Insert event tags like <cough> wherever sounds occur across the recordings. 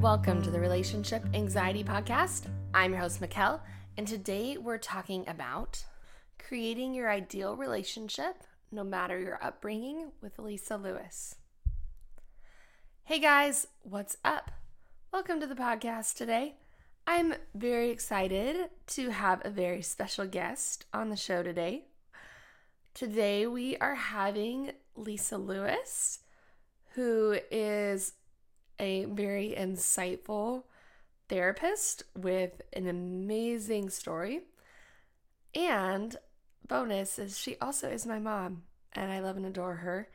welcome to the Relationship Anxiety Podcast. I'm your host, Mikkel, and today we're talking about creating your ideal relationship no matter your upbringing with Lisa Lewis. Hey guys, what's up? Welcome to the podcast today. I'm very excited to have a very special guest on the show today. Today we are having Lisa Lewis, who is a very insightful therapist with an amazing story. And bonus is she also is my mom, and I love and adore her.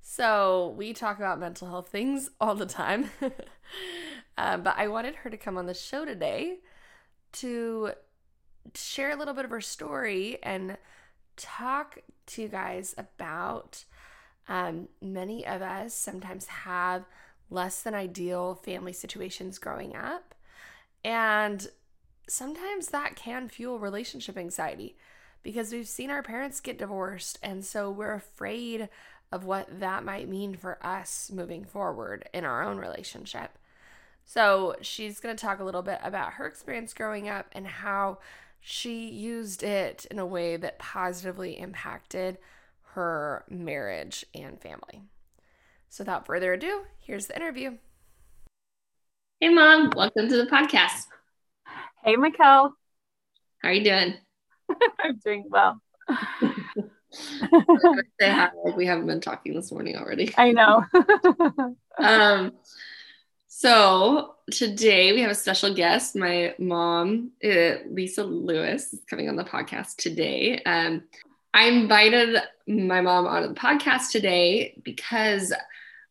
So we talk about mental health things <laughs> all the time. <laughs> um, but I wanted her to come on the show today to share a little bit of her story and talk to you guys about um, many of us sometimes have less than ideal family situations growing up. And sometimes that can fuel relationship anxiety because we've seen our parents get divorced. And so we're afraid of what that might mean for us moving forward in our own relationship. So she's going to talk a little bit about her experience growing up and how she used it in a way that positively impacted her marriage and family. So without further ado, here's the interview. Hey, Mom. Welcome to the podcast. Hey, Mikkel. How are you doing? <laughs> I'm doing well. <laughs> say hi like we haven't been talking this morning already. I know. <laughs> um, so today we have a special guest. My mom, uh, Lisa Lewis, is coming on the podcast today. Um, I invited my mom onto the podcast today because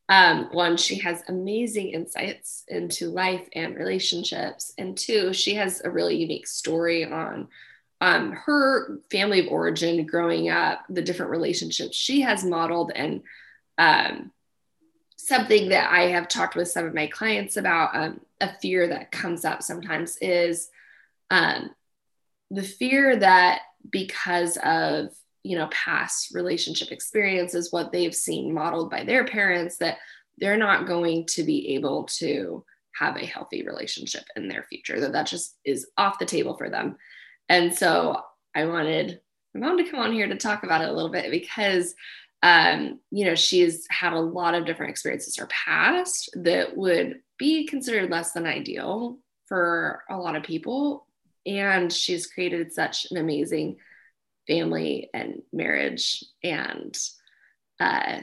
um, one, she has amazing insights into life and relationships, and two, she has a really unique story on um, her family of origin growing up, the different relationships she has modeled, and um, something that I have talked with some of my clients about um, a fear that comes up sometimes is um, the fear that because of you know past relationship experiences what they've seen modeled by their parents that they're not going to be able to have a healthy relationship in their future that that just is off the table for them. And so i wanted my mom to come on here to talk about it a little bit because um, you know she's had a lot of different experiences in her past that would be considered less than ideal for a lot of people. And she's created such an amazing family and marriage and uh,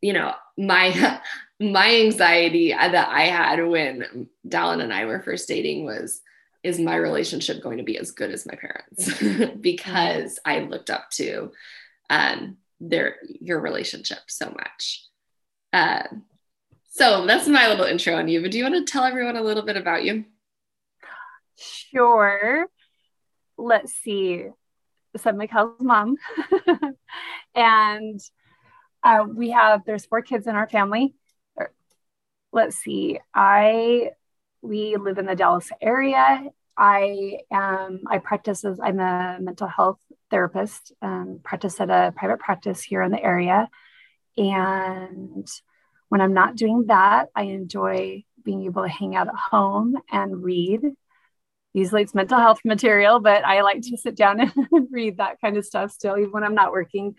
you know my <laughs> my anxiety that i had when dallin and i were first dating was is my relationship going to be as good as my parents? <laughs> Because i looked up to um, their your relationship so much. Uh, so that's my little intro on you but do you want to tell everyone a little bit about you? Sure. Let's see said Mikkel's mom. <laughs> and uh, we have, there's four kids in our family. Let's see, I, we live in the Dallas area. I am, I practice as, I'm a mental health therapist, practice at a private practice here in the area. And when I'm not doing that, I enjoy being able to hang out at home and read usually it's mental health material, but I like to sit down <laughs> and read that kind of stuff still, even when I'm not working.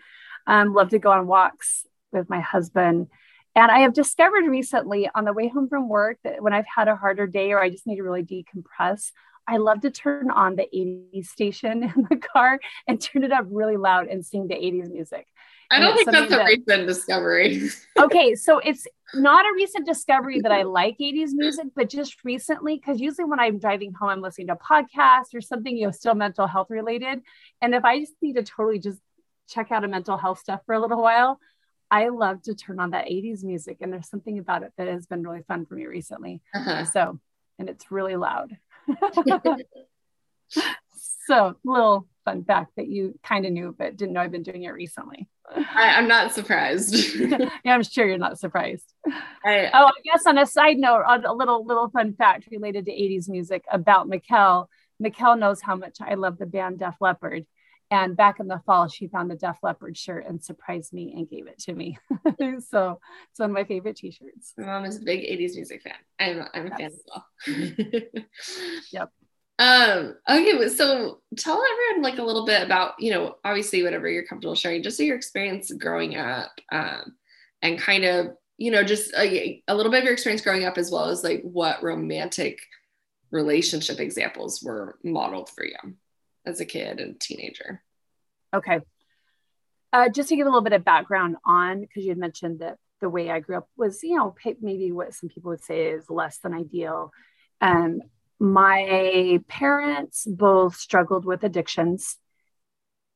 Um, love to go on walks with my husband. And I have discovered recently on the way home from work that when I've had a harder day or I just need to really decompress, I love to turn on the 80s station <laughs> in the car and turn it up really loud and sing the 80s music. I don't think that's a that, recent discovery. <laughs> okay, so it's not a recent discovery that I like 80s music, but just recently, because usually when I'm driving home, I'm listening to podcasts or something, you know, still mental health related. And if I just need to totally just check out a mental health stuff for a little while, I love to turn on that 80s music. And there's something about it that has been really fun for me recently. Uh-huh. So, and it's really loud. <laughs> <laughs> so, little fun fact that you kind of knew, but didn't know I've been doing it recently. I, am not surprised. <laughs> yeah, I'm sure you're not surprised. I, oh, I guess on a side note, a little little fun fact related to 80s music about Mikkel. Mikkel knows how much I love the band Def Leppard. And back in the fall, she found a Def Leppard shirt and surprised me and gave it to me. <laughs> so it's one of my favorite t-shirts. My mom is a big 80s music fan. I'm, I'm a yes. fan as well. <laughs> yep. Um, okay, so tell everyone like a little bit about, you know, obviously whatever you're comfortable sharing, just your experience growing up, um, and kind of, you know, just a, a little bit of your experience growing up as well as like what romantic relationship examples were modeled for you as a kid and teenager. Okay. Uh, just to give a little bit of background on, because you had mentioned that the way I grew up was, you know, maybe what some people would say is less than ideal. Um, my parents both struggled with addictions,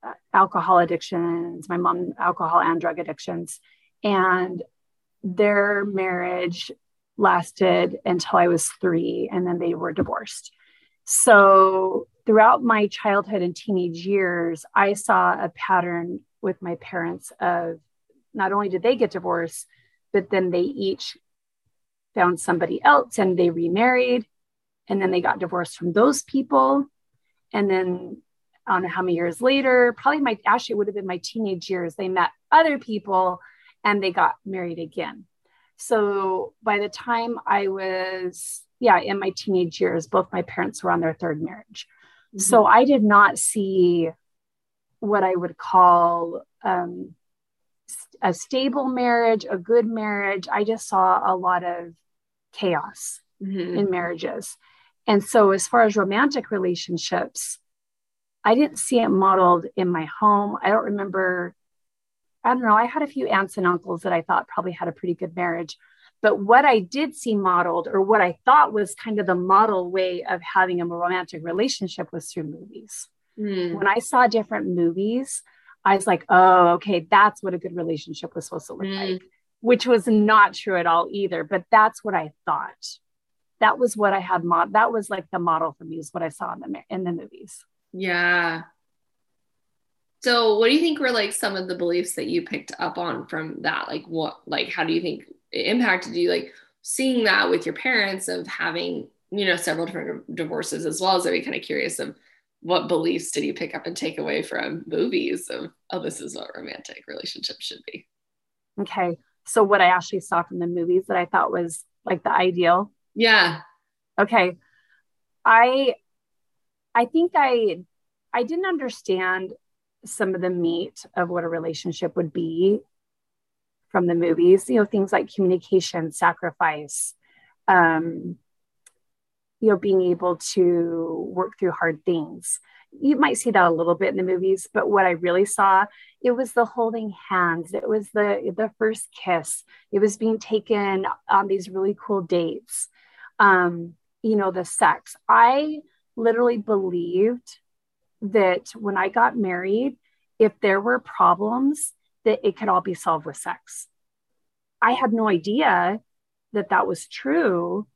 uh, alcohol addictions, my mom, alcohol and drug addictions. And their marriage lasted until I was three, and then they were divorced. So, throughout my childhood and teenage years, I saw a pattern with my parents of not only did they get divorced, but then they each found somebody else and they remarried and then they got divorced from those people. And then i don't know how many years later probably my actually would have been my teenage years they met other people and they got married again. So by the time i was yeah in my teenage years both my parents were on their third marriage. Mm-hmm. so i did not see what i would call um, a stable marriage a good marriage. I just saw a lot of chaos mm-hmm. in marriages and so, as far as romantic relationships, I didn't see it modeled in my home. I don't remember, I don't know, I had a few aunts and uncles that I thought probably had a pretty good marriage. But what I did see modeled, or what I thought was kind of the model way of having a romantic relationship, was through movies. Mm. When I saw different movies, I was like, oh, okay, that's what a good relationship was supposed to look mm. like, which was not true at all either. But that's what I thought that was what I had mod that was like the model for me is what I saw in the in the movies. Yeah. So what do you think were like some of the beliefs that you picked up on from that? Like what like how do you think it impacted you like seeing that with your parents of having, you know, several different divorces as well as I'd be kind of curious of what beliefs did you pick up and take away from movies of oh this is what romantic relationships should be. Okay. So what I actually saw from the movies that I thought was like the ideal yeah. Okay. I I think I I didn't understand some of the meat of what a relationship would be from the movies, you know, things like communication, sacrifice, um, you know, being able to work through hard things. You might see that a little bit in the movies, but what I really saw, it was the holding hands. It was the the first kiss. It was being taken on these really cool dates um, you know, the sex. I literally believed that when I got married, if there were problems, that it could all be solved with sex. I had no idea that that was true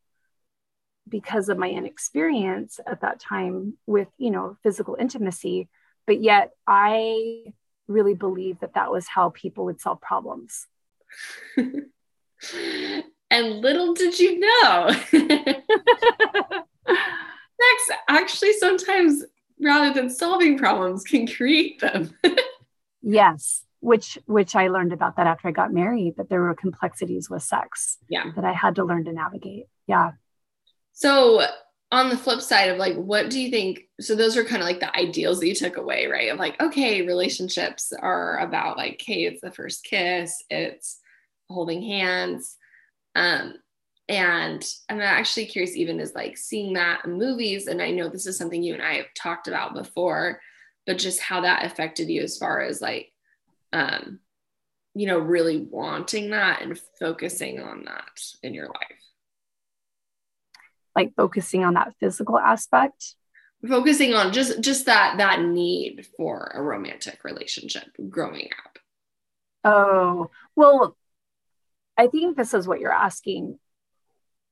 because of my inexperience at that time with, you know, physical intimacy. But yet I really believed that that was how people would solve problems. <laughs> And little did you know, <laughs> sex actually sometimes, rather than solving problems, can create them. <laughs> yes, which which I learned about that after I got married. That there were complexities with sex. Yeah, that I had to learn to navigate. Yeah. So on the flip side of like, what do you think? So those are kind of like the ideals that you took away, right? Of like, okay, relationships are about like, hey, it's the first kiss, it's holding hands um, and I'm actually curious, even as like seeing that in movies, and I know this is something you and I have talked about before, but just how that affected you as far as like, um, you know, really wanting that and focusing on that in your life. Like focusing on that physical aspect. Focusing on just just that that need for a romantic relationship growing up. Oh well, I think this is what you're asking.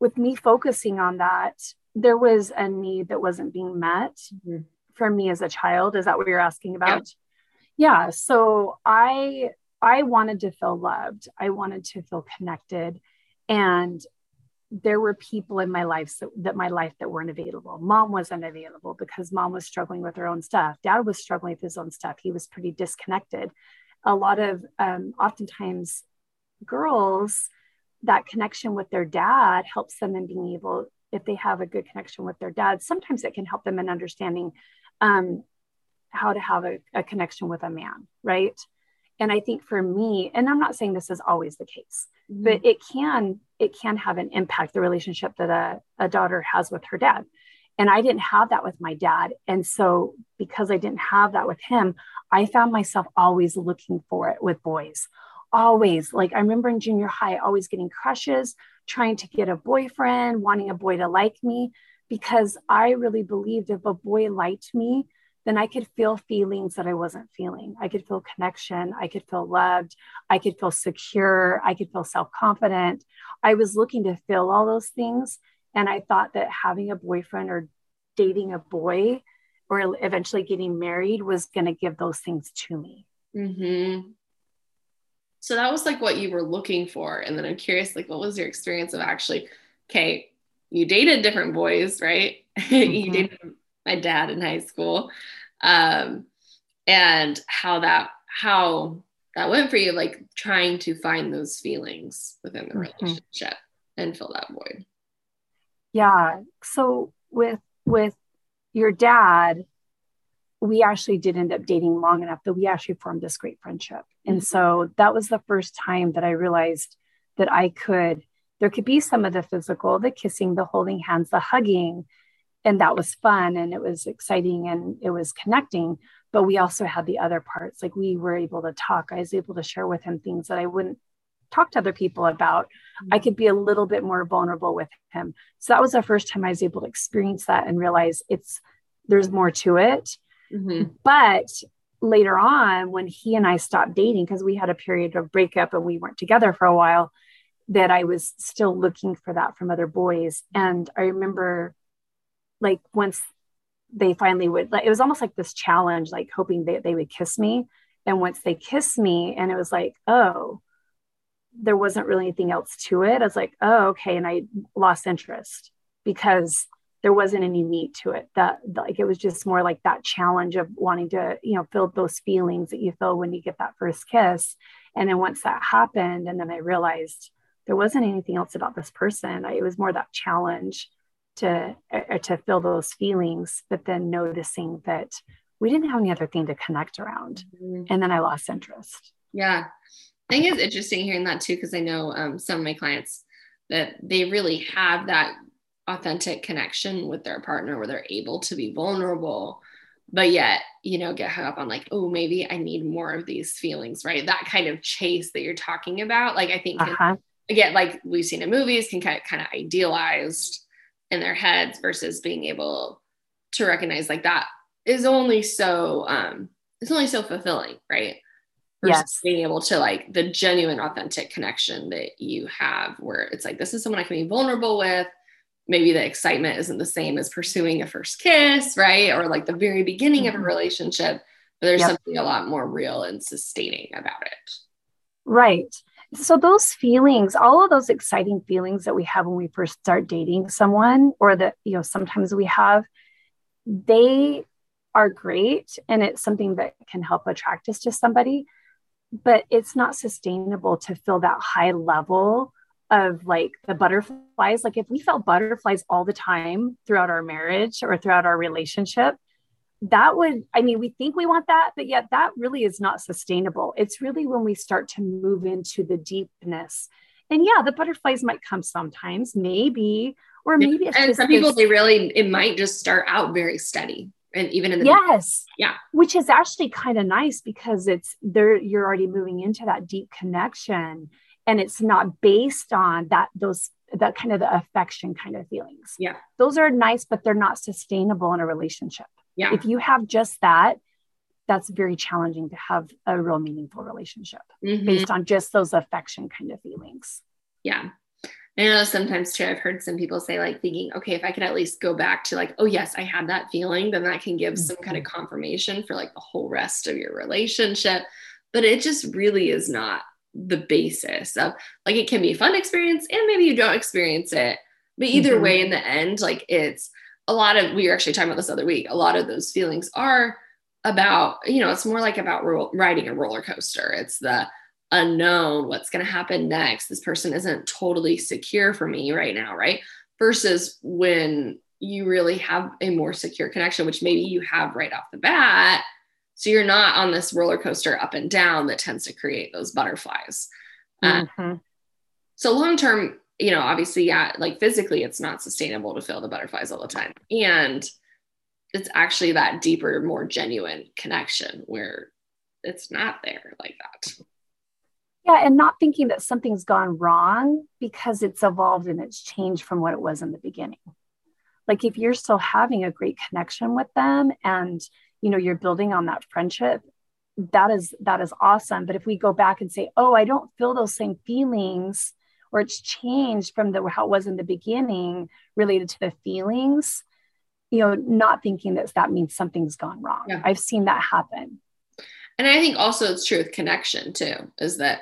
With me focusing on that, there was a need that wasn't being met mm-hmm. for me as a child. Is that what you're asking about? Yeah. yeah. So I I wanted to feel loved. I wanted to feel connected. And there were people in my life so, that my life that weren't available. Mom wasn't available because mom was struggling with her own stuff. Dad was struggling with his own stuff. He was pretty disconnected. A lot of um, oftentimes girls, that connection with their dad helps them in being able, if they have a good connection with their dad, sometimes it can help them in understanding um, how to have a, a connection with a man, right? And I think for me, and I'm not saying this is always the case, mm-hmm. but it can it can have an impact the relationship that a, a daughter has with her dad. And I didn't have that with my dad. And so because I didn't have that with him, I found myself always looking for it with boys. Always. Like I remember in junior high, always getting crushes, trying to get a boyfriend, wanting a boy to like me, because I really believed if a boy liked me, then I could feel feelings that I wasn't feeling. I could feel connection. I could feel loved. I could feel secure. I could feel self confident. I was looking to feel all those things. And I thought that having a boyfriend or dating a boy or eventually getting married was going to give those things to me. Mm-hmm. So that was like what you were looking for. And then I'm curious, like, what was your experience of actually, okay, you dated different boys, right? <laughs> Mm-hmm. you dated my dad in high school um, and how that how that went for you like trying to find those feelings within the mm-hmm. relationship mm-hmm. and fill that void yeah so with with your dad we actually did end up dating long enough that we actually formed this great friendship. And mm-hmm. so that was the first time that i realized that i could there could be some of the physical the kissing the holding hands the hugging and that was fun and it was exciting and it was connecting. But we also had the other parts like we were able to talk i was able to share with him things that i wouldn't talk to other people about. Mm-hmm. i could be a little bit more vulnerable with him. So that was the first time i was able to experience that and realize it's there's more to it mm-hmm. but later on when he and i stopped dating because we had a period of breakup and we weren't together for a while that i was still looking for that from other boys. And i remember like once they finally would like it was almost like this challenge like hoping that they would kiss me. And once they kissed me and it was like oh there wasn't really anything else to it. I was like oh okay. And i lost interest because there wasn't any meat to it. That like it was just more like that challenge of wanting to you know feel those feelings that you feel when you get that first kiss. And then once that happened and then i realized there wasn't anything else about this person. I, it was more that challenge to uh, to feel those feelings but then noticing that we didn't have any other thing to connect around. Mm-hmm. and then i lost interest. Yeah. I think it's interesting hearing that too because i know um, some of my clients that they really have that authentic connection with their partner where they're able to be vulnerable but yet you know get hung up on like oh maybe i need more of these feelings right that kind of chase that you're talking about like i think uh-huh. again like we've seen in movies can kind of, kind of idealized in their heads versus being able to recognize like that is only so um it's only so fulfilling right versus yes. being able to like the genuine authentic connection that you have where it's like this is someone i can be vulnerable with maybe the excitement isn't the same as pursuing a first kiss right or like the very beginning mm-hmm. of a mm-hmm. relationship but there's yep. something a lot more real and sustaining about it right so those feelings all of those exciting feelings that we have when we first start dating someone or that you know sometimes we have they are great and it's something that can help attract us to somebody but it's not sustainable to feel that high level of like the butterflies like if we felt butterflies all the time throughout our marriage or throughout our relationship that would i mean we think we want that but yet that really is not sustainable. It's really when we start to move into the deepness. And yeah the butterflies might come sometimes maybe or maybe and some people they really it might just start out very steady and even in the yes. Yeah. Which is actually kind of nice because it's there you're already moving into that deep connection and it's not based on that those that kind of the affection kind of feelings yeah those are nice but they're not sustainable in a relationship yeah. If you have just that, that's very challenging to have a real meaningful relationship mm-hmm. based on just those affection kind of feelings. Yeah. I know sometimes too, I've heard some people say, like, thinking, okay, if I could at least go back to, like, oh, yes, I had that feeling, then that can give mm-hmm. some kind of confirmation for like the whole rest of your relationship. But it just really is not the basis of like it can be a fun experience and maybe you don't experience it. But either mm-hmm. way in the end like it's a lot of we were actually talking about this other week a lot of those feelings are about you know it's more like about ro- riding a roller coaster. It's the unknown what's going to happen next? This person isn't totally secure for me right now right? Versus when you really have a more secure connection which maybe you have right off the bat so you're not on this roller coaster up and down that tends to create those butterflies. Uh, mm-hmm. Uh, so long term, you know, obviously, yeah, like physically, it's not sustainable to feel the butterflies all the time. And it's actually that deeper, more genuine connection where it's not there like that. Yeah, and not thinking that something's gone wrong because it's evolved and it's changed from what it was in the beginning. Like if you're still having a great connection with them and you know you're building on that friendship that is that is awesome. But if we go back and say oh i don't feel those same feelings or it's changed from the how it was in the beginning related to the feelings you know not thinking that that means something's gone wrong. Yeah. i've seen that happen. And i think also it's true with connection too is that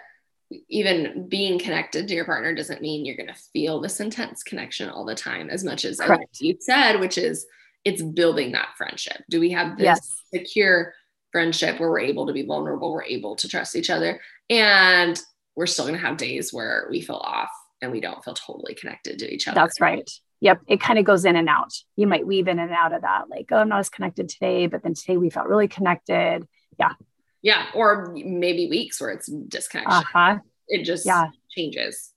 even being connected to your partner doesn't mean you're going to feel this intense connection all the time as much as, as you said which is it's building that friendship. Do we have this yes. secure friendship where we're able to be vulnerable, we're able to trust each other, and we're still going to have days where we feel off and we don't feel totally connected to each other. That's right. Yep. It kind of goes in and out. You might weave in and out of that. Like, oh, I'm not as connected today, but then today we felt really connected. Yeah. Yeah. Or maybe weeks where it's disconnection. Uh-huh. It just yeah. changes.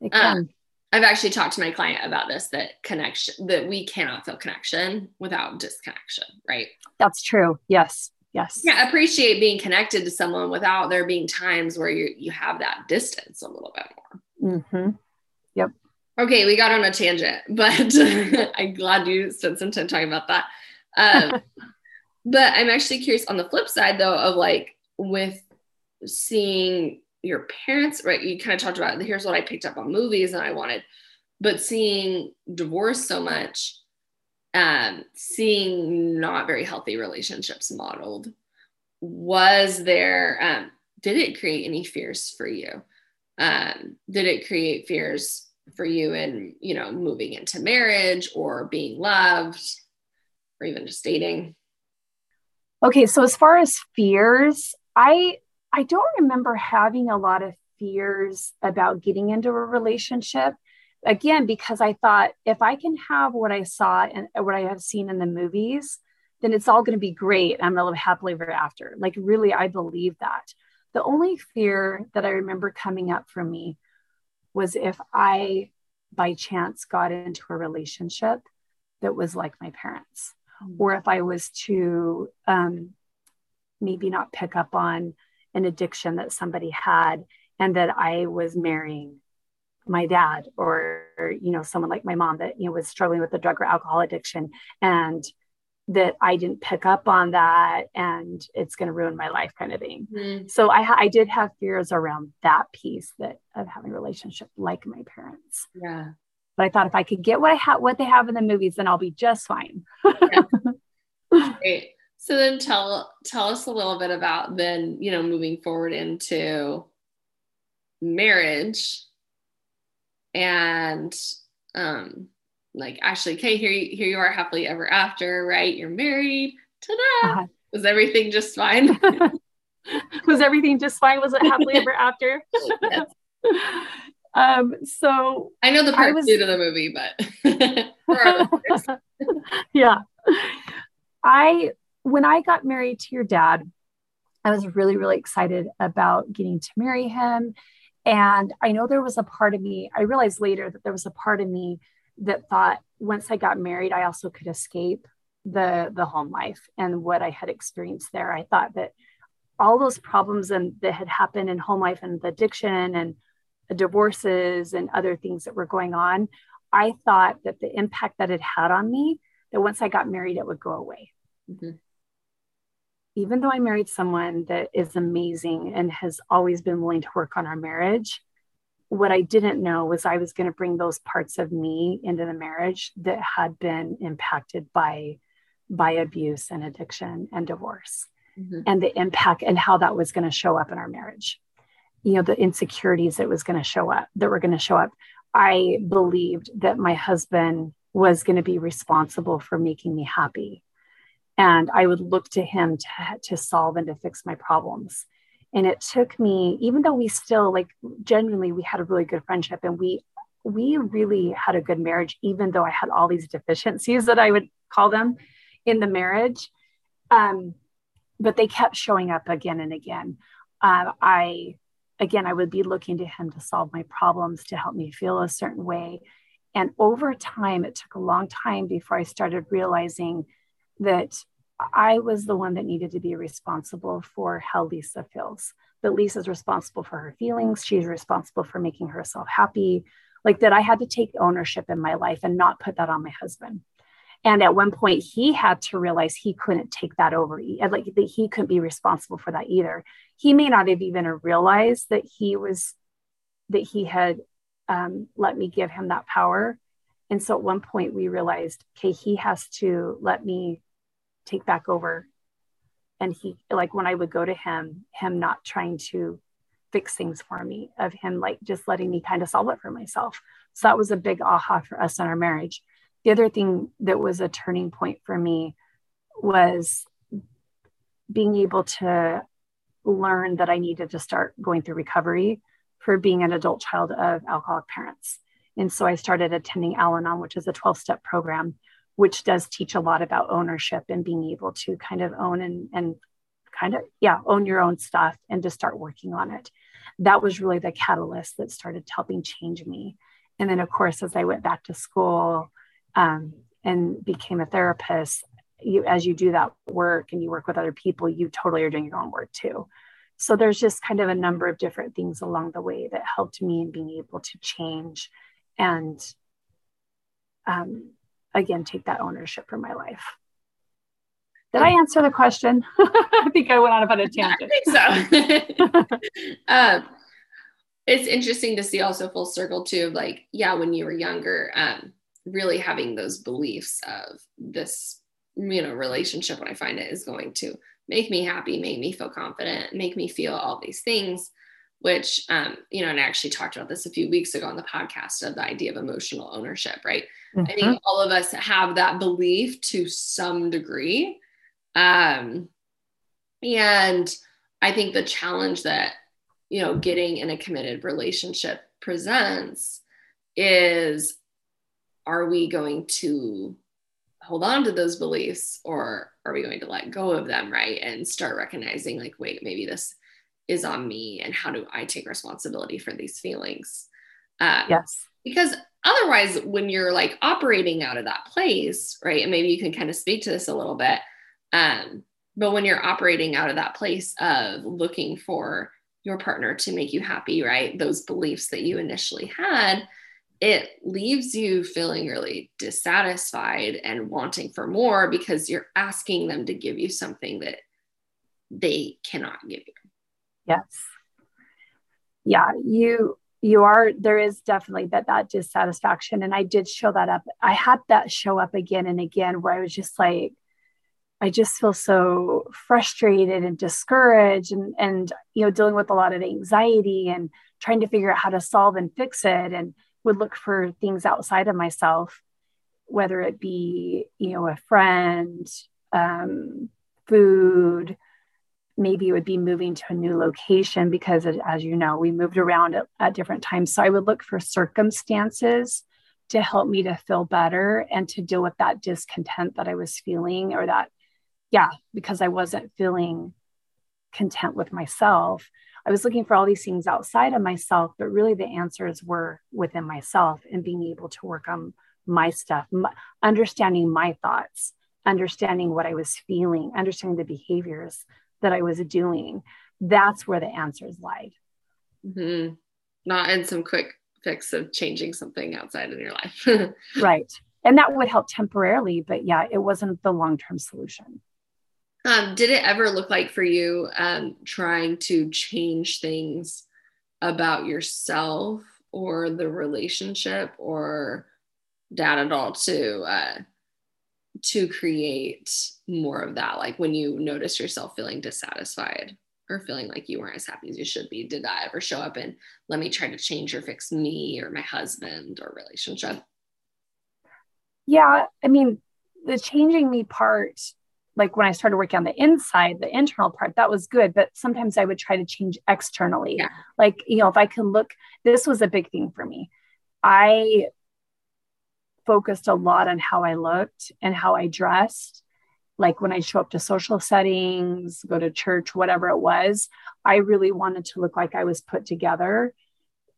It can. Um, I've actually talked to my client about this that connection that we cannot feel connection without disconnection, right? That's true. Yes. Yes. Yeah, appreciate being connected to someone without there being times where you you have that distance a little bit more. Mm-hmm. Yep. Okay, we got on a tangent, <laughs> but <laughs> I'm glad you spent some time talking about that. Um, <laughs> but I'm actually curious on the flip side though of like with seeing your parents, right? You kind of talked about here's what I picked up on movies and I wanted, but seeing divorce so much, um, seeing not very healthy relationships modeled, was there, um, did it create any fears for you? Um, did it create fears for you in, you know, moving into marriage or being loved or even just dating? Okay, so as far as fears, I I don't remember having a lot of fears about getting into a relationship. Again, because I thought if I can have what I saw and what I have seen in the movies, then it's all going to be great. I'm going to live happily ever after. Like, really, I believe that. The only fear that I remember coming up for me was if I, by chance, got into a relationship that was like my parents, mm-hmm. or if I was to um, maybe not pick up on an addiction that somebody had and that I was marrying my dad or you know someone like my mom that you know was struggling with a drug or alcohol addiction and that I didn't pick up on that and it's going to ruin my life kind of thing. Mm. So I I did have fears around that piece that of having a relationship like my parents. Yeah. But I thought if I could get what I have what they have in the movies then I'll be just fine. yeah. <laughs> Great. So then tell tell us a little bit about then, you know, moving forward into marriage. And um like actually okay here you, here you are happily ever after right? You're married. Ta-da! Uh-huh. was everything just fine? <laughs> Was everything just fine? Was it happily ever after? Yes. <laughs> um so i know the part was... two to the movie but <laughs> yeah. I when I got married to your dad, I was really, really excited about getting to marry him. And I know there was a part of me, I realized later that there was a part of me that thought once I got married, I also could escape the the home life and what I had experienced there. I thought that all those problems and that had happened in home life and the addiction and the divorces and other things that were going on, I thought that the impact that it had on me, that once I got married, it would go away. Mm-hmm even though I married someone that is amazing and has always been willing to work on our marriage, what I didn't know was I was going to bring those parts of me into the marriage that had been impacted by by abuse and addiction and divorce mm-hmm. and the impact and how that was going to show up in our marriage. you know the insecurities that was going to show up that were going to show up i believed that my husband was going to be responsible for making me happy and i would look to him to, to solve and to fix my problems. And it took me even though we still like genuinely we had a really good friendship and we we really had a good marriage even though i had all these deficiencies that i would call them in the marriage um, but they kept showing up again and again. Uh, i again i would be looking to him to solve my problems to help me feel a certain way. And over time it took a long time before i started realizing that I was the one that needed to be responsible for how Lisa feels. That Lisa's responsible for her feelings. She's responsible for making herself happy. Like that, I had to take ownership in my life and not put that on my husband. And at one point, he had to realize he couldn't take that over, like that he couldn't be responsible for that either. He may not have even realized that he was, that he had um, let me give him that power. And so at one point, we realized, okay, he has to let me take back over. And he like when i would go to him him not trying to fix things for me of him like just letting me kind of solve it for myself. So that was a big aha for us in our marriage. The other thing that was a turning point for me was being able to learn that i needed to start going through recovery for being an adult child of alcoholic parents. And so i started attending al-anon which is a 12-step program which does teach a lot about ownership and being able to kind of own and, and kind of, yeah, own your own stuff and to start working on it. That was really the catalyst that started helping change me. And then, of course, as I went back to school um, and became a therapist, you, as you do that work and you work with other people, you totally are doing your own work too. So there's just kind of a number of different things along the way that helped me in being able to change and um, again take that ownership for my life. Did I answer the question? <laughs> I think I went on about a tangent. I think so. <laughs> um, it's interesting to see also full circle too of like, yeah, when you were younger, um, really having those beliefs of this, you know, relationship when I find it is going to make me happy, make me feel confident, make me feel all these things which um, you know, and I actually talked about this a few weeks ago on the podcast of the idea of emotional ownership, right? Mm-hmm. I think all of us have that belief to some degree. Um, and I think the challenge that, you know, getting in a committed relationship presents is are we going to hold on to those beliefs or are we going to let go of them, right? And start recognizing, like, wait, maybe this is on me and how do I take responsibility for these feelings? Um, yes. Because otherwise, when you're like operating out of that place, right, and maybe you can kind of speak to this a little bit, um, but when you're operating out of that place of looking for your partner to make you happy, right, those beliefs that you initially had, it leaves you feeling really dissatisfied and wanting for more because you're asking them to give you something that they cannot give you. Yes. Yeah, you you are there is definitely that that dissatisfaction and I did show that up. I had that show up again and again where I was just like I just feel so frustrated and discouraged and and you know dealing with a lot of anxiety and trying to figure out how to solve and fix it and would look for things outside of myself whether it be you know a friend um, food maybe it would be moving to a new location because as you know we moved around at, at, different times. So i would look for circumstances to help me to feel better and to deal with that discontent that i was feeling or that yeah because i wasn't feeling content with myself. I was looking for all these things outside of myself but really the answers were within myself and being able to work on my stuff my, understanding my thoughts understanding what i was feeling understanding the behaviors that I was doing, that's where the answers lied. Mm-hmm. Not in some quick fix of changing something outside of your life. <laughs> right. And that would help temporarily, but yeah, it wasn't the long term solution. Um, did it ever look like for you um, trying to change things about yourself or the relationship or dad at all to uh, to create more of that like when you notice yourself feeling dissatisfied or feeling like you weren't as happy as you should be did that ever show up and let me try to change or fix me or my husband or relationship yeah i mean the changing me part like when i started working on the inside the internal part that was good but sometimes i would try to change externally. Yeah. like you know if i can look this was a big thing for me. I focused a lot on how i looked and how i dressed like when I show up to social settings, go to church, whatever it was, I really wanted to look like I was put together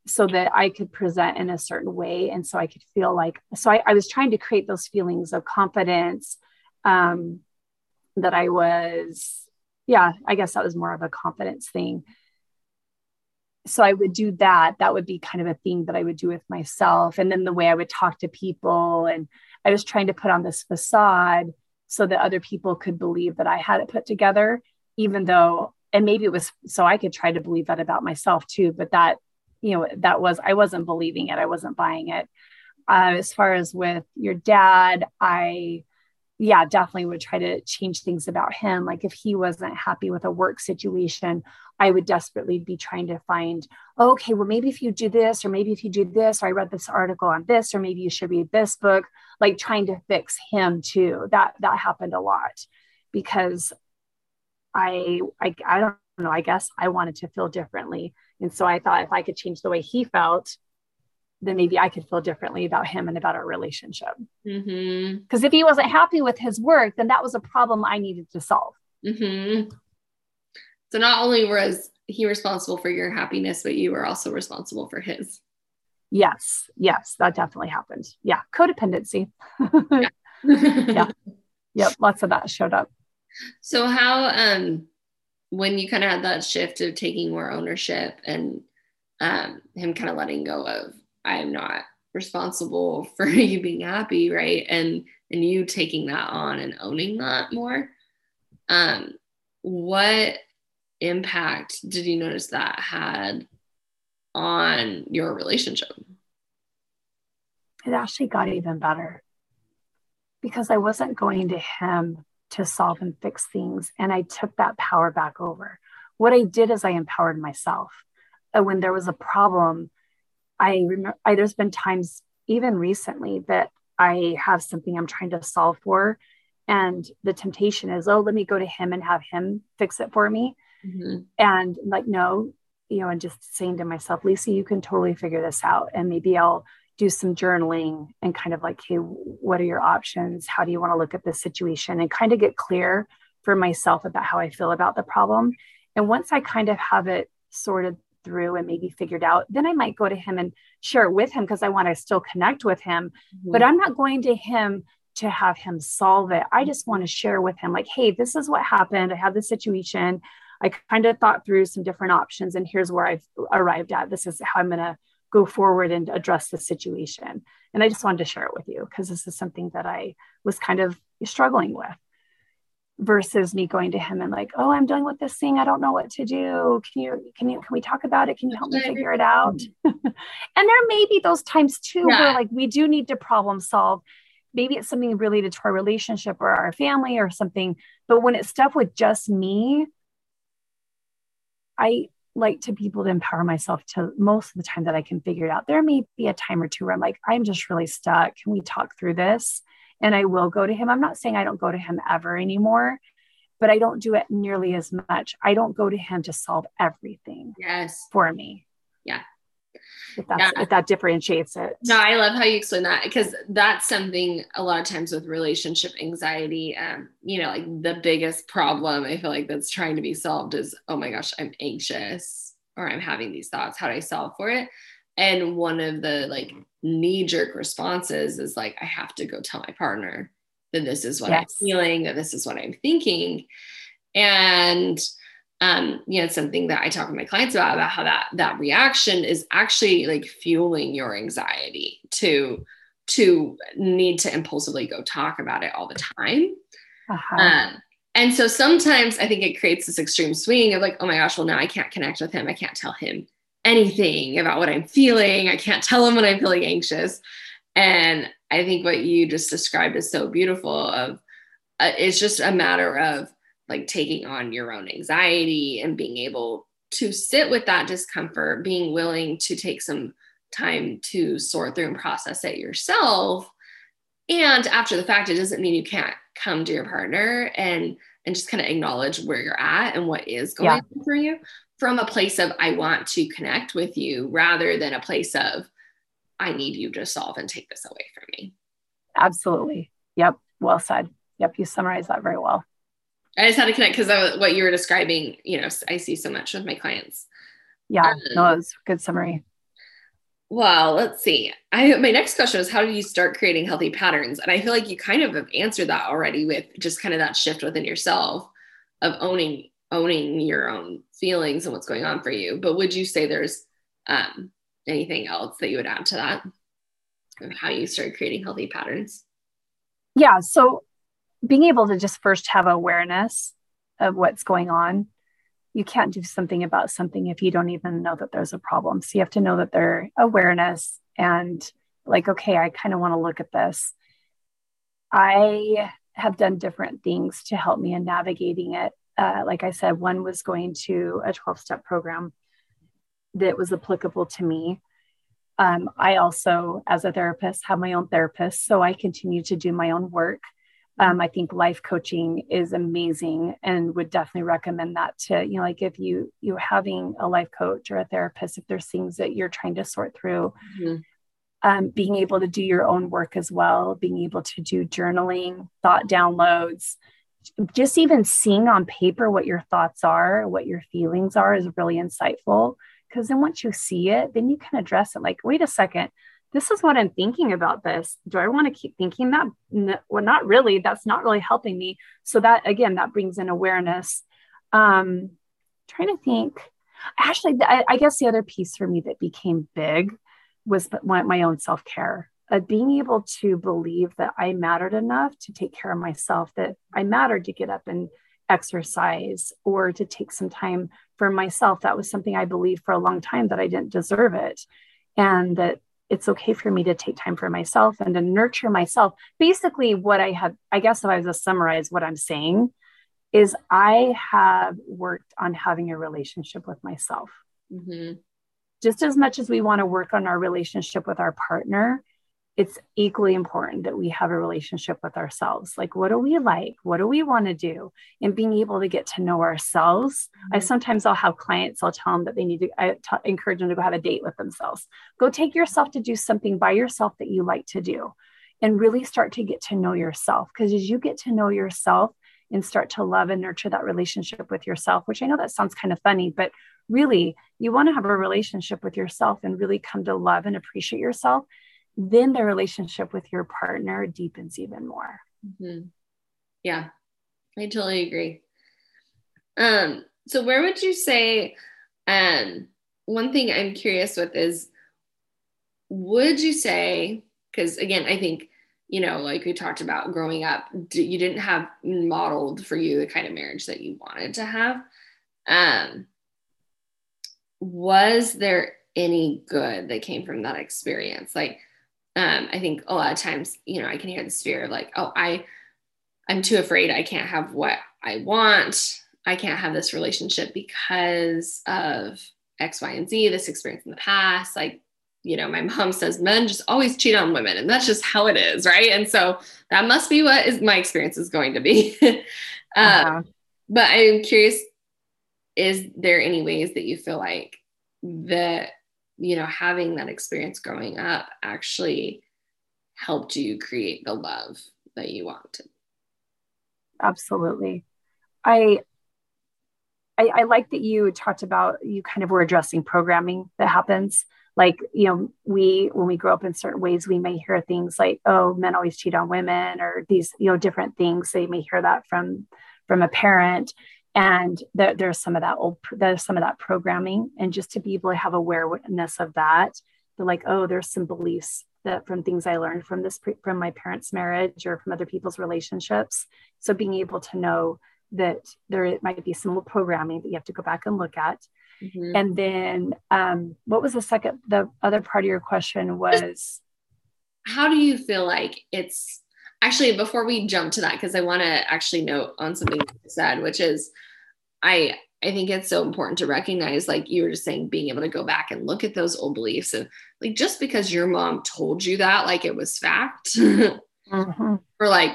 so that I could present in a certain way. And so I could feel like, so I, I was trying to create those feelings of confidence um, that I was, yeah, I guess that was more of a confidence thing. So I would do that. That would be kind of a thing that I would do with myself. And then the way I would talk to people. And I was trying to put on this facade so that other people could believe that I had it put together, even though, and maybe it was so I could try to believe that about myself too, but that, you know, that was, I wasn't believing it, I wasn't buying it. Uh, as far as with your dad, I, yeah, definitely would try to change things about him. Like if he wasn't happy with a work situation, I would desperately be trying to find, okay, well, maybe if you do this, or maybe if you do this, or I read this article on this, or maybe you should read this book, like trying to fix him too. That that happened a lot because I I I don't know, I guess I wanted to feel differently. And so I thought if I could change the way he felt, then maybe I could feel differently about him and about our relationship. Because mm-hmm. if he wasn't happy with his work, then that was a problem I needed to solve. Mm-hmm. So not only was he responsible for your happiness, but you were also responsible for his. Yes, yes, that definitely happened. Yeah, codependency. yeah. <laughs> <laughs> yeah. Yep, lots of that showed up. So how um when you kind of had that shift of taking more ownership and um him kind of letting go of I'm not responsible <laughs> for you being happy, right? And and you taking that on and owning that more. Um what impact did you notice that had on your relationship? It actually got even better because I wasn't going to him to solve and fix things. And I took that power back over. What I did is I empowered myself. And when there was a problem, I remember I, there's been times, even recently, that I have something I'm trying to solve for. And the temptation is, oh, let me go to him and have him fix it for me. Mm-hmm. And like, no, you know, and just saying to myself, Lisa, you can totally figure this out. And maybe I'll do some journaling and kind of like, hey, what are your options? How do you want to look at this situation? And kind of get clear for myself about how I feel about the problem. And once I kind of have it sorted through and maybe figured out, then I might go to him and share it with him because I want to still connect with him. Mm-hmm. But I'm not going to him to have him solve it. I just want to share with him, like, hey, this is what happened. I have this situation. I kind of thought through some different options, and here's where I've arrived at. This is how I'm going to go forward and address the situation. And I just wanted to share it with you because this is something that I was kind of struggling with versus me going to him and like, oh, I'm dealing with this thing. I don't know what to do. Can you, can you, can we talk about it? Can you help me figure it out? <laughs> and there may be those times too yeah. where like we do need to problem solve. Maybe it's something related to our relationship or our family or something. But when it's stuff with just me, I like to be able to empower myself to most of the time that I can figure it out. There may be a time or two where I'm like, I'm just really stuck. Can we talk through this? And I will go to him. I'm not saying I don't go to him ever anymore, but I don't do it nearly as much. I don't go to him to solve everything. Yes. For me. Yeah if, yeah. if that differentiates it. No, I love how you explain that because that's something a lot of times with relationship anxiety. Um, you know, like the biggest problem I feel like that's trying to be solved is, oh my gosh, I'm anxious or I'm having these thoughts. How do I solve for it? And one of the like knee jerk responses is like, I have to go tell my partner that this is what yes. I'm feeling, that this is what I'm thinking. And um, you know, it's something that I talk with my clients about, about how that that reaction is actually like fueling your anxiety to to need to impulsively go talk about it all the time. Uh-huh. Um, and so sometimes I think it creates this extreme swing of like, oh my gosh, well now I can't connect with him. I can't tell him anything about what I'm feeling. I can't tell him when I'm feeling anxious. And I think what you just described is so beautiful. Of uh, it's just a matter of like taking on your own anxiety and being able to sit with that discomfort, being willing to take some time to sort through and process it yourself. And after the fact, it doesn't mean you can't come to your partner and and just kind of acknowledge where you're at and what is going yeah. on for you from a place of I want to connect with you rather than a place of I need you to solve and take this away from me. Absolutely. Yep. Well said. Yep. You summarized that very well. I just had to connect because what you were describing, you know, I see so much with my clients. Yeah, um, no, it was good summary. Well, let's see. I my next question is how do you start creating healthy patterns? And I feel like you kind of have answered that already with just kind of that shift within yourself of owning owning your own feelings and what's going on for you. But would you say there's um, anything else that you would add to that of how you start creating healthy patterns? Yeah. So being able to just first have awareness of what's going on you can't do something about something if you don't even know that there's a problem so you have to know that there awareness and like okay i kind of want to look at this i have done different things to help me in navigating it uh, like i said one was going to a 12 step program that was applicable to me um, i also as a therapist have my own therapist so i continue to do my own work um, i think life coaching is amazing and would definitely recommend that to you know like if you you're having a life coach or a therapist if there's things that you're trying to sort through mm-hmm. um, being able to do your own work as well being able to do journaling thought downloads just even seeing on paper what your thoughts are what your feelings are is really insightful because then once you see it then you can address it like wait a second this is what I'm thinking about this. Do I want to keep thinking that? Well, not really. That's not really helping me. So that again, that brings in awareness. Um, trying to think. Actually, I, I guess the other piece for me that became big was my own self care. Uh, being able to believe that I mattered enough to take care of myself, that I mattered to get up and exercise or to take some time for myself. That was something I believed for a long time that I didn't deserve it. And that it's okay for me to take time for myself and to nurture myself. Basically, what I have, I guess if I was to summarize what I'm saying, is I have worked on having a relationship with myself. Mm-hmm. Just as much as we want to work on our relationship with our partner, it's equally important that we have a relationship with ourselves. Like, what do we like? What do we want to do? And being able to get to know ourselves. Mm-hmm. I sometimes I'll have clients, I'll tell them that they need to I t- encourage them to go have a date with themselves. Go take yourself to do something by yourself that you like to do and really start to get to know yourself. Because as you get to know yourself and start to love and nurture that relationship with yourself, which I know that sounds kind of funny, but really, you want to have a relationship with yourself and really come to love and appreciate yourself then the relationship with your partner deepens even more. Mm-hmm. Yeah, I totally agree. Um, so where would you say, um, one thing I'm curious with is, would you say, because again, I think, you know, like we talked about growing up, you didn't have modeled for you the kind of marriage that you wanted to have. Um, was there any good that came from that experience? Like, um, I think a lot of times, you know, I can hear this fear of like, oh, I, I'm too afraid I can't have what I want. I can't have this relationship because of X, Y, and Z, this experience in the past. Like, you know, my <laughs> mom says men just always cheat on women, and that's just how it is, right? And so that must be what is my experience is going to be. <laughs> Um, uh-huh. but I'm curious, is there any ways that you feel like that you know, having that experience growing up actually helped you create the love that you wanted. Absolutely. I, I, I like that you talked about you kind of were addressing programming that happens. Like, you know, we when we grow up in certain ways, we may hear things like, oh, men always cheat on women, or these, you know, different things. They may hear that from from a parent and there, there's some of that old there's some of that programming. And just to be able to have awareness of that they're like oh there's some beliefs that from things i learned from this from my parents marriage or from other people's relationships. So being able to know that there might be some programming that you have to go back and look at. Mm-hmm. and then um, what was the second the other part of your question was? how do you feel like it's actually before we jump to that because i want to actually note on something you said which is i i think it's so important to recognize like you were just saying being able to go back and look at those old beliefs and like just because your mom told you that like it was fact <laughs> mm-hmm. or like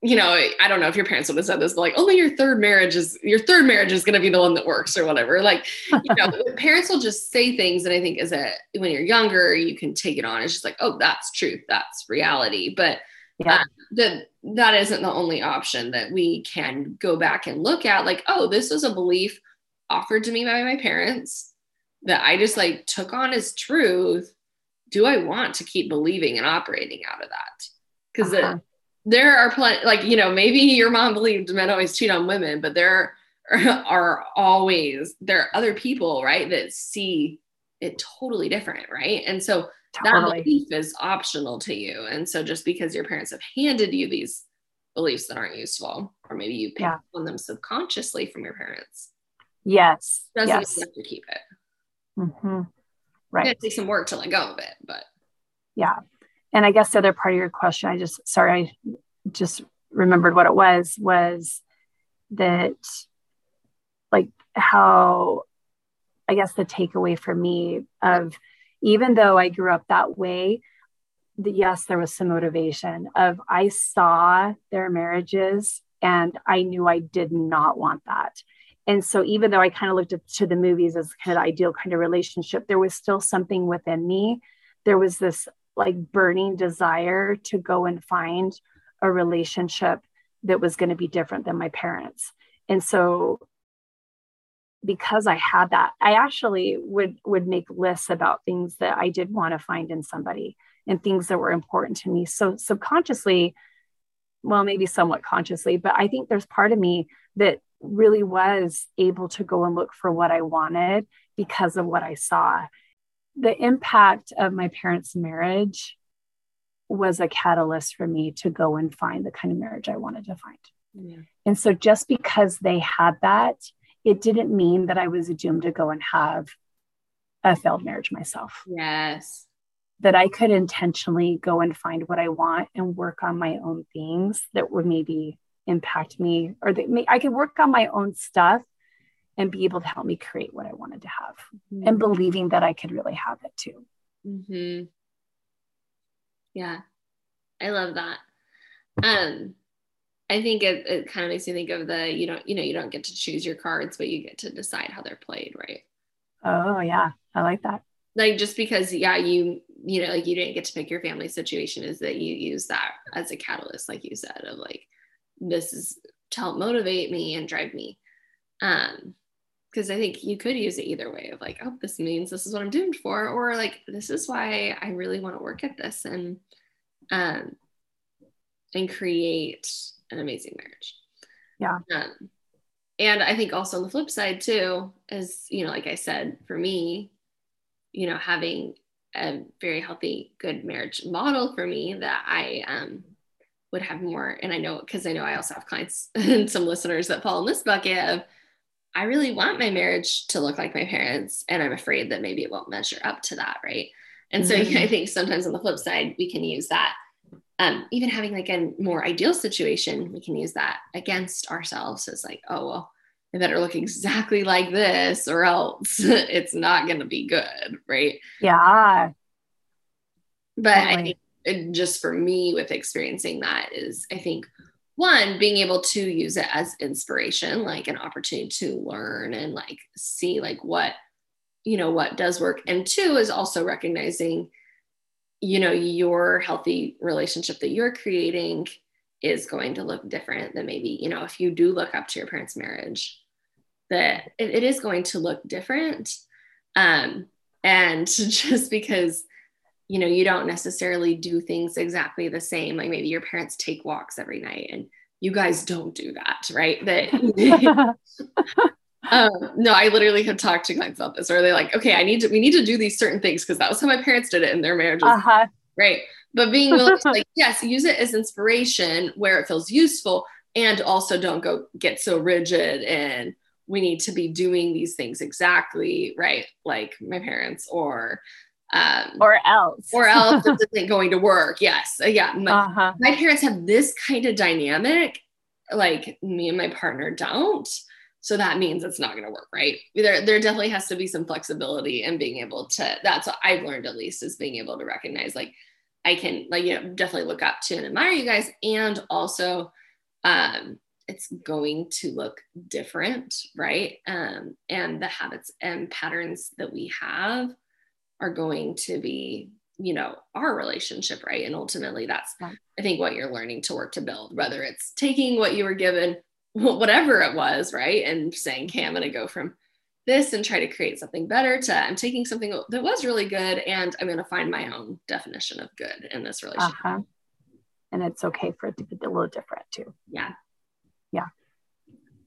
you know, I don't know if your parents would have said this, but like, only your third marriage is your third marriage is going to be the one that works or whatever. Like, you know, <laughs> parents will just say things. And I think as a, when you're younger, you can take it on. It's just like, oh, that's truth. That's reality. But yeah. Uh, that that isn't the only option that we can go back and look at. Like, oh, this was a belief offered to me by my parents that I just like took on as truth. Do I want to keep believing and operating out of that? Because uh-huh there are plenty like you know maybe your mom believed men always cheat on women but there <laughs> are, always there are other people right that see it totally different right and so totally. that belief is optional to you and so just because your parents have handed you these beliefs that aren't useful or maybe you pick yeah. on them subconsciously from your parents yes doesn't yes. have to keep it mm-hmm. right it takes some work to let go of it but yeah and I guess the other part of your question, I just sorry, I just remembered what it was, was that like how I guess the takeaway for me of even though I grew up that way, the, yes, there was some motivation of I saw their marriages and I knew I did not want that. And so even though I kind of looked to the movies as kind of the ideal kind of relationship, there was still something within me. There was this like burning desire to go and find a relationship that was going to be different than my parents. And so because I had that, I actually would would make lists about things that I did want to find in somebody and things that were important to me. So subconsciously, well, maybe somewhat consciously, but I think there's part of me that really was able to go and look for what I wanted because of what I saw the impact of my parents' marriage was a catalyst for me to go and find the kind of marriage I wanted to find. Yeah. And so just because they had that, it didn't mean that I was doomed to go and have a failed marriage myself. Yes. That I could intentionally go and find what I want and work on my own things that would maybe impact me or that may, I could work on my own stuff and be able to help me create what I wanted to have mm-hmm. and believing that I could really have it too. Mm-hmm. Yeah, I love that. Um, I think it, it kind of makes me think of the you don't you know you don't get to choose your cards, but you get to decide how they're played, right? Oh yeah, I like that. Like just because yeah you you know like you didn't get to pick your family situation is that you use that as a catalyst, like you said, of like this is to help motivate me and drive me. Um, because I think you could use it either way of like, oh, this means this is what I'm doomed for, or like this is why I really want to work at this and um and create an amazing marriage. Yeah. Um, and I think also on the flip side too, is you know, like I said, for me, you know, having a very healthy, good marriage model for me that I um would have more, and I know because I know I also have clients <laughs> and some listeners that fall in this bucket of I really want my marriage to look like my parents, and I'm afraid that maybe it won't measure up to that, right? And so <laughs> mm-hmm. I think sometimes on the flip side, we can use that. Um, even having like a more ideal situation, we can use that against ourselves as like, oh well, I better look exactly like this, or else <laughs> it's not going to be good, right? Yeah. But totally. I think just for me with experiencing that is, I think one being able to use it as inspiration like an opportunity to learn and like see like what you know what does work and two is also recognizing you know your healthy relationship that you're creating is going to look different than maybe you know if you do look up to your parents marriage that it, it is going to look different. Um and <laughs> just because you know you don't necessarily do things exactly the same like maybe your parents take walks every night and you guys don't do that right? That <laughs> <laughs> um, no i literally have talked to clients about this where they're like okay i need to we need to do these certain things because that was how my parents did it in their marriages uh-huh. right but being willing to like yes use it as inspiration where it feels useful and also don't go get so rigid and we need to be doing these things exactly right like my parents or Um, or else. or else this <laughs> isn't going to work. Yes. Uh, yeah. My, uh-huh. my parents have this kind of dynamic. Like me and my partner don't. So that means it's not going to work, right? There, there definitely has to be some flexibility and being able to. That's what I've learned at least is being able to recognize, like, I can, like, you know, definitely look up to and admire you guys, and also, um, it's going to look different, right? Um, and the habits and patterns that we have are going to be, you know, our relationship, right? And ultimately, that's, I think, what you're learning to work to build, whether it's taking what you were given, whatever it was, right? And saying, okay, I'm going to go from this and try to create something better to I'm taking something that was really good and I'm going to find my own definition of good in this relationship. Uh-huh. And it's okay for it to be a little different too. Yeah yeah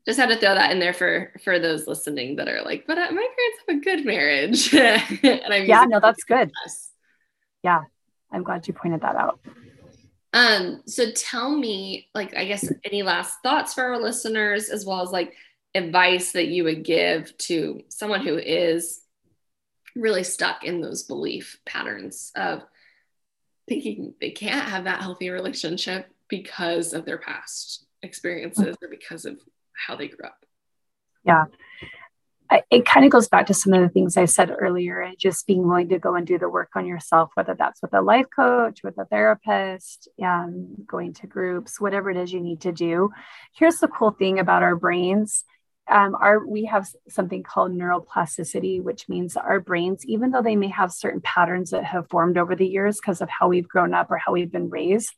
just had to throw that in there for for those listening that are like but uh, my parents have a good marriage <laughs> and i'm yeah no that's good yeah i'm glad you pointed that out um so tell me like i guess any last thoughts for our listeners as well as like advice that you would give to someone who is really stuck in those belief patterns of thinking they can't have that healthy relationship because of their past experiences or because of how they grew up. Yeah. It kind of goes back to some of the things I said earlier and just being willing to go and do the work on yourself, whether that's with a life coach, with a therapist, um, going to groups, whatever it is you need to do. Here's the cool thing about our brains. Um, our we have something called neuroplasticity, which means our brains, even though they may have certain patterns that have formed over the years because of how we've grown up or how we've been raised,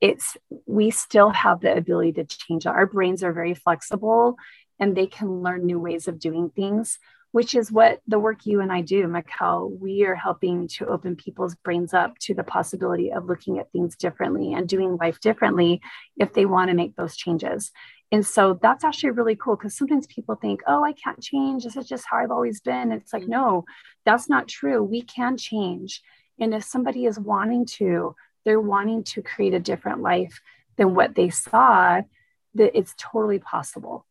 it's we still have the ability to change our brains are very flexible and they can learn new ways of doing things which is what the work you and i do Mikkel. we are helping to open people's brains up to the possibility of looking at things differently and doing life differently if they want to make those changes. And so that's actually really cool because sometimes people think oh i can't change. This is just how i've always been. It's like no that's not true. We can change. And if somebody is wanting to they're wanting to create a different life than what they saw, that it's totally possible.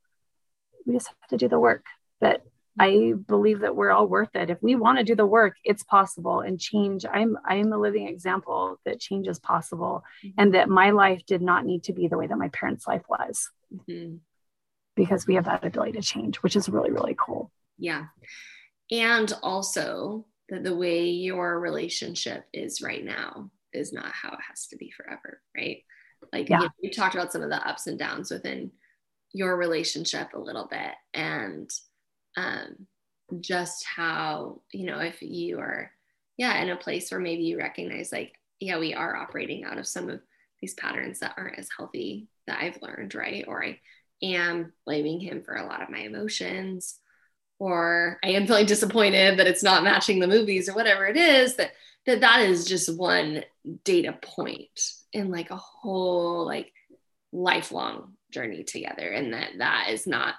We just have to do the work. But I believe that we're all worth it. If we want to do the work, it's possible and change. I'm I'm a living example that change is possible mm-hmm. and that my life did not need to be the way that my parents' life was. Mm-hmm. Because we have that ability to change, which is really, really cool. Yeah. And also that the way your relationship is right now is not how it has to be forever, right? Like yeah. you, you talked about some of the ups and downs within your relationship a little bit and um, just how, you know, if you are, yeah, in a place where maybe you recognize, like, yeah, we are operating out of some of these patterns that aren't as healthy that I've learned, right? Or I am blaming him for a lot of my emotions, or I am feeling disappointed that it's not matching the movies or whatever it is that that that is just one data point in like a whole like lifelong journey together and that that is not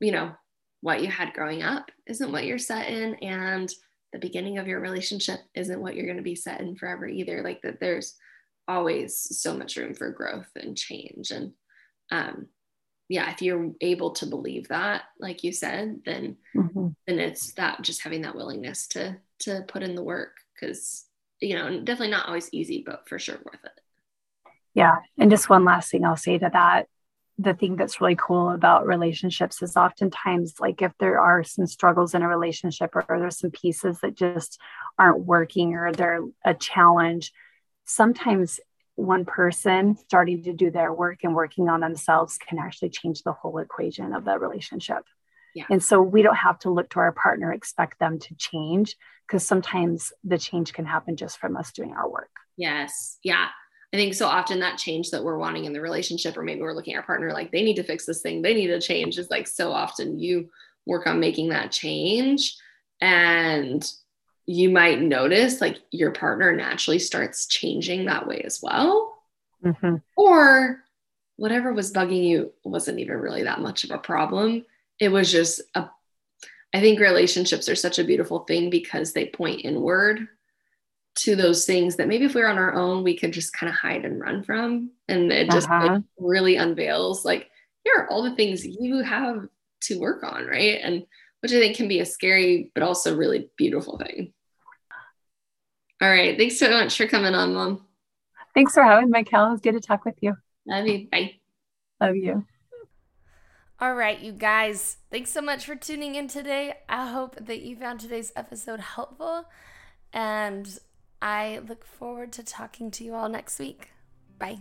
you know what you had growing up isn't what you're set in and the beginning of your relationship isn't what you're going to be set in forever either. Like that there's always so much room for growth and change. And um yeah if you're able to believe that like you said then mm-hmm. then it's that just having that willingness to to put in the work because you know definitely not always easy but for sure worth it. Yeah. And just one last thing i'll say to that the thing that's really cool about relationships is oftentimes like if there are some struggles in a relationship or there's some pieces that just aren't working or they're a challenge sometimes one person starting to do their work and working on themselves can actually change the whole equation of that relationship yeah. And so we don't have to look to our partner, expect them to change because sometimes the change can happen just from us doing our work. Yes. Yeah. I think so often that change that we're wanting in the relationship, or maybe we're looking at our partner like they need to fix this thing, they need to change, is like so often you work on making that change. And you might notice like your partner naturally starts changing that way as well. Mm-hmm. Or whatever was bugging you wasn't even really that much of a problem it was just a I think relationships are such a beautiful thing because they point inward to those things that maybe if we were on our own, we could just kind of hide and run from. And it just uh-huh. like, really unveils like, here are all the things you have to work on, right? And which I think can be a scary but also really beautiful thing. All right. Thanks so much for coming on, Mom. Thanks for having me, Kel. It was good to talk with you. Love you. Bye. Love you. All right, you guys. Thanks so much for tuning in today. I hope that you found today's episode helpful. And I look forward to talking to you all next week. Bye.